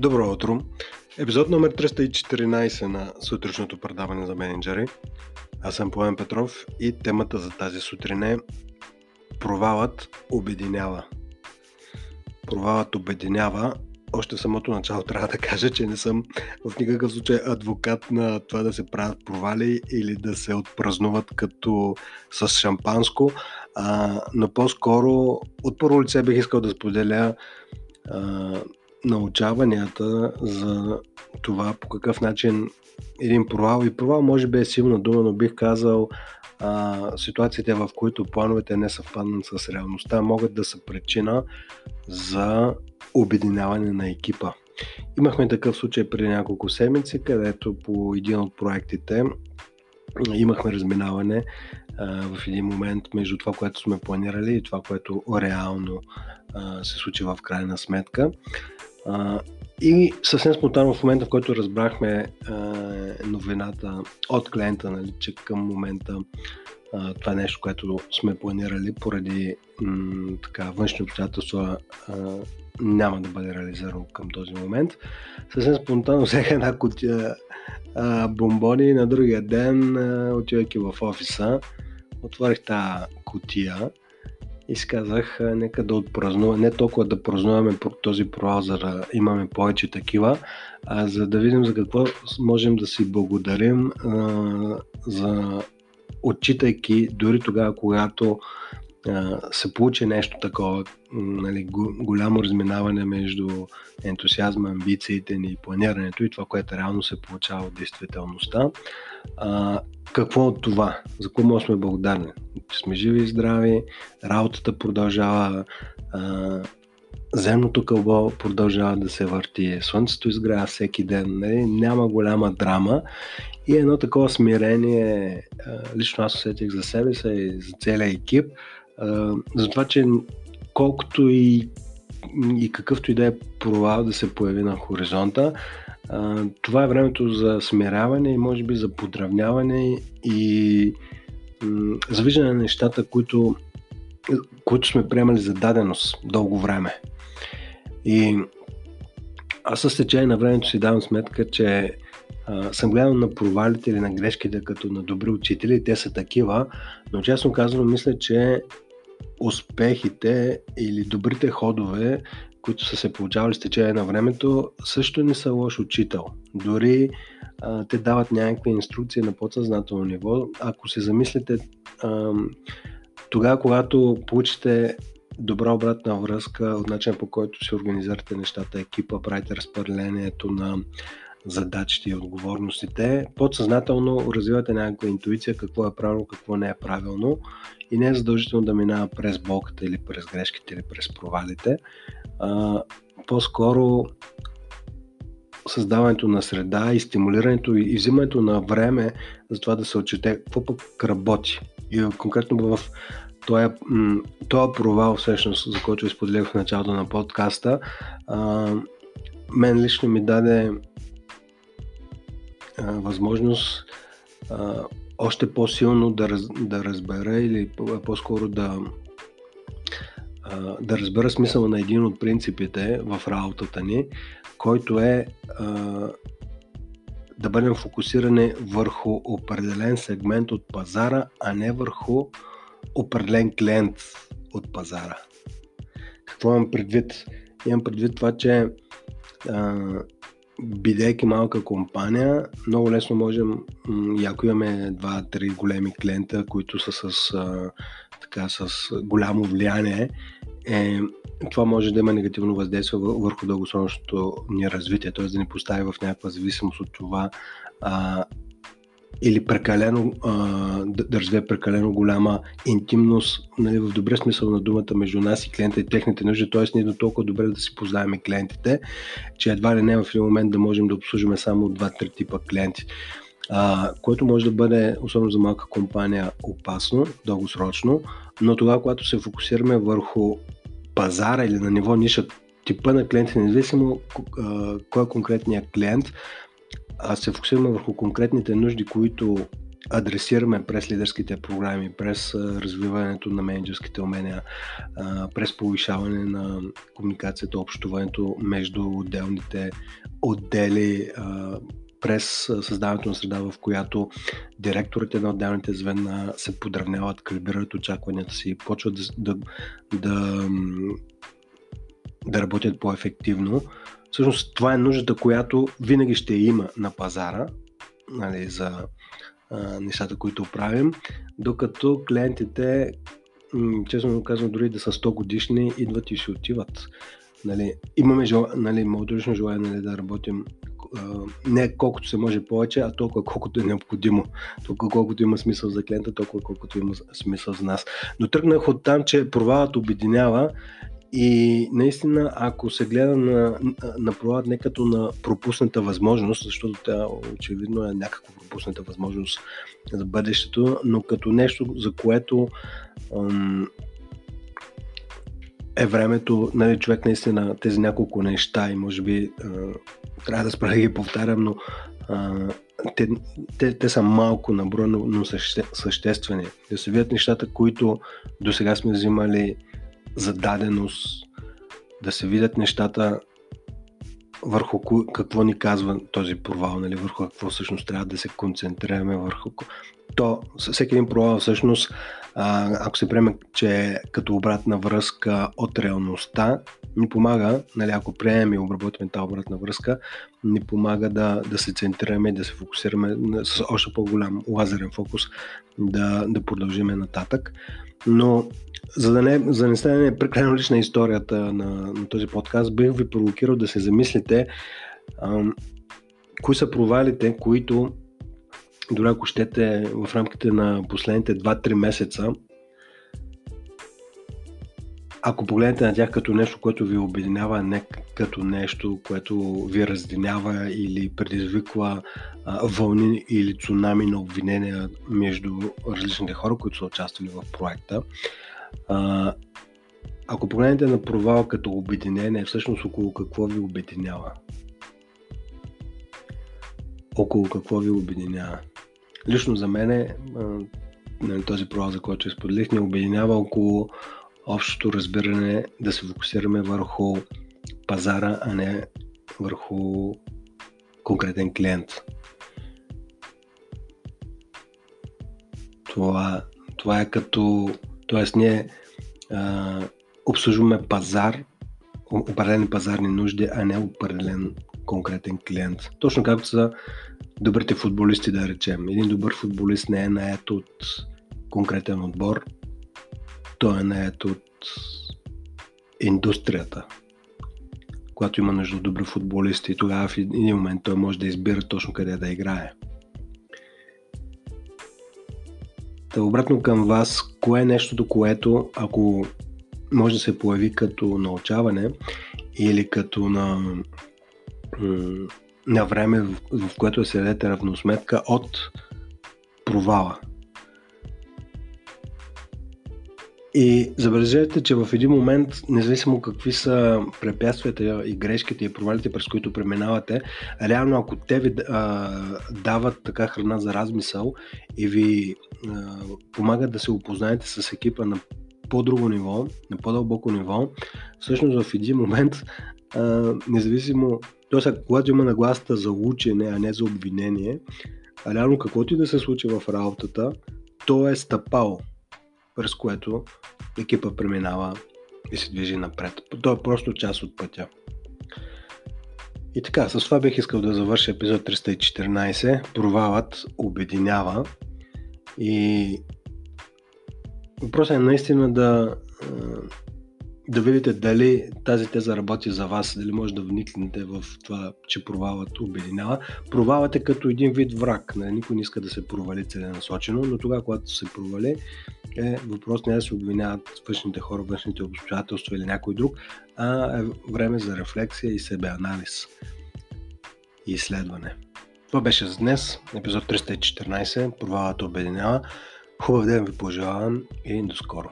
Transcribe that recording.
Добро утро! Епизод номер 314 на сутрешното предаване за менеджери. Аз съм Поем Петров и темата за тази сутрин е Провалът обединява. Провалът обединява. Още в самото начало трябва да кажа, че не съм в никакъв случай адвокат на това да се правят провали или да се отпразнуват като с шампанско, а, но по-скоро от първо лице бих искал да споделя а, научаванията за това по какъв начин един провал и провал може би е силна дума, но бих казал а, ситуациите в които плановете не съвпаднат с реалността могат да са причина за обединяване на екипа. Имахме такъв случай преди няколко седмици, където по един от проектите имахме разминаване а, в един момент между това, което сме планирали и това, което реално а, се случи в крайна сметка. И съвсем спонтанно в момента, в който разбрахме а, новината от клиента, нали, че към момента а, това е нещо, което сме планирали поради м, така, външни обстоятелства няма да бъде реализирано към този момент. Съвсем спонтанно взех една кутия а, бомбони на другия ден, отивайки в офиса, отворих тази кутия и си казах, нека да отпразнуваме, не толкова да празнуваме този провал, за да имаме повече такива, а за да видим за какво можем да си благодарим а, за отчитайки дори тогава, когато се получи нещо такова, нали, голямо разминаване между ентусиазма, амбициите ни и планирането и това, което реално се получава от действителността. А, какво от това? За какво сме благодарни? Че сме живи и здрави, работата продължава, а, земното кълбо продължава да се върти, слънцето изгрява всеки ден, нали? няма голяма драма и едно такова смирение, лично аз усетих за себе си и за целия екип, за това, че колкото и, и какъвто и да е провал да се появи на хоризонта, това е времето за смиряване и може би за подравняване и за виждане на нещата, които, които сме приемали за даденост дълго време. И аз с течение на времето си давам сметка, че а, съм гледал на провалите или на грешките като на добри учители, те са такива, но честно казано мисля, че успехите или добрите ходове, които са се получавали с течение на времето, също не са лош учител. Дори а, те дават някакви инструкции на подсъзнателно ниво. Ако се замислите, а, тогава, когато получите добра обратна връзка от начина по който се организирате нещата, екипа, правите разпределението на задачите и отговорностите, подсъзнателно развивате някаква интуиция какво е правилно, какво не е правилно и не е задължително да минава през болката или през грешките или през провалите. А, по-скоро създаването на среда и стимулирането и взимането на време за това да се отчете какво пък работи. И конкретно в този, този провал, всъщност, за който изподелих в началото на подкаста, а, мен лично ми даде възможност а, още по-силно да, раз, да разбера или по-скоро да, а, да разбера смисъла на един от принципите в работата ни, който е а, да бъдем фокусирани върху определен сегмент от пазара, а не върху определен клиент от пазара. Какво имам предвид? Имам предвид това, че а, бидейки малка компания, много лесно можем, и ако имаме два-три големи клиента, които са с, а, така, с голямо влияние, е, това може да има негативно въздействие върху дългосрочното ни развитие, т.е. да ни постави в някаква зависимост от това а, или прекалено, а, да, да развие прекалено голяма интимност, нали, в добре смисъл на думата между нас и клиента и техните нужди, т.е. ние до толкова добре да си познаваме клиентите, че едва ли не в един момент да можем да обслужваме само 2-3 типа клиенти. А, което може да бъде, особено за малка компания, опасно, дългосрочно, но тогава, когато се фокусираме върху пазара или на ниво ниша, типа на клиенти, независимо кой е конкретният клиент, а се фокусираме върху конкретните нужди, които адресираме през лидерските програми, през развиването на менеджерските умения, през повишаване на комуникацията, общуването между отделните отдели, през създаването на среда, в която директорите на отделните звена се подравняват, калибрират очакванията си, почват да, да, да, да работят по-ефективно. Всъщност това е нуждата, която винаги ще има на пазара нали, за а, нещата, които правим, докато клиентите, м- честно казвам, дори да са 100 годишни, идват и си отиват. Нали, имаме жел... нали, лично желание нали, да работим не колкото се може повече, а толкова колкото е необходимо. Толкова колкото има смисъл за клиента, толкова колкото има смисъл за нас. Но тръгнах от там, че провалът обединява и наистина, ако се гледа на, на провалът не като на пропусната възможност, защото тя очевидно е някаква пропусната възможност за бъдещето, но като нещо, за което ам, е времето, нали, човек наистина тези няколко неща и може би а, трябва да спра да ги повтарям, но а, те, те, те са малко на но, но съще, съществени. Да се видят нещата, които до сега сме взимали за даденост, да се видят нещата върху какво ни казва този провал, нали, върху какво всъщност трябва да се концентрираме, върху то всеки един провал всъщност, ако се приеме, че е като обратна връзка от реалността, ни помага, нали, ако приемем и обработим тази обратна връзка, ни помага да, да се центрираме и да се фокусираме с още по-голям лазерен фокус да, да продължиме нататък. Но за да не, за не стане прекалено лична историята на, на този подкаст, бих ви провокирал да се замислите ам, кои са провалите, които дори ако щете в рамките на последните 2-3 месеца, ако погледнете на тях като нещо, което ви обединява, не като нещо, което ви раздинява или предизвиква а, вълни или цунами на обвинения между различните хора, които са участвали в проекта, а, ако погледнете на провал като обединение, всъщност около какво ви обединява? Около какво ви обединява? Лично за мен нали, този провал, за който споделих, ни обединява около общото разбиране да се фокусираме върху пазара, а не върху конкретен клиент. Това, това е като Тоест ние а, обслужваме пазар, определени пазарни нужди, а не определен конкретен клиент. Точно както са добрите футболисти, да речем. Един добър футболист не е наед от конкретен отбор, той е наед от индустрията. Когато има нужда от добри футболисти, тогава в един момент той може да избира точно къде да играе. Та обратно към вас, кое е нещото, което ако може да се появи като научаване или като на, на време, в, в което се дадете равносметка от провала. И забележете, че в един момент, независимо какви са препятствията и грешките и провалите, през които преминавате, реално ако те ви а, дават така храна за размисъл и ви помагат да се опознаете с екипа на по-друго ниво, на по-дълбоко ниво, всъщност в един момент, а, независимо, т.е. когато има нагласата за учене, а не за обвинение, реално каквото и да се случи в работата, то е стъпало през което екипа преминава и се движи напред. То е просто част от пътя. И така, с това бих искал да завърша епизод 314. Провалът обединява и въпросът е наистина да да видите дали тази теза работи за вас, дали може да вникнете в това, че провалът обединява. Провалът е като един вид враг. Не? Никой не иска да се провали целенасочено, но тогава, когато се провали, е въпрос не е да се обвиняват външните хора, външните обстоятелства или някой друг, а е време за рефлексия и себеанализ и изследване. Това беше за днес, епизод 314, провалът обединява. Хубав ден ви пожелавам и до скоро!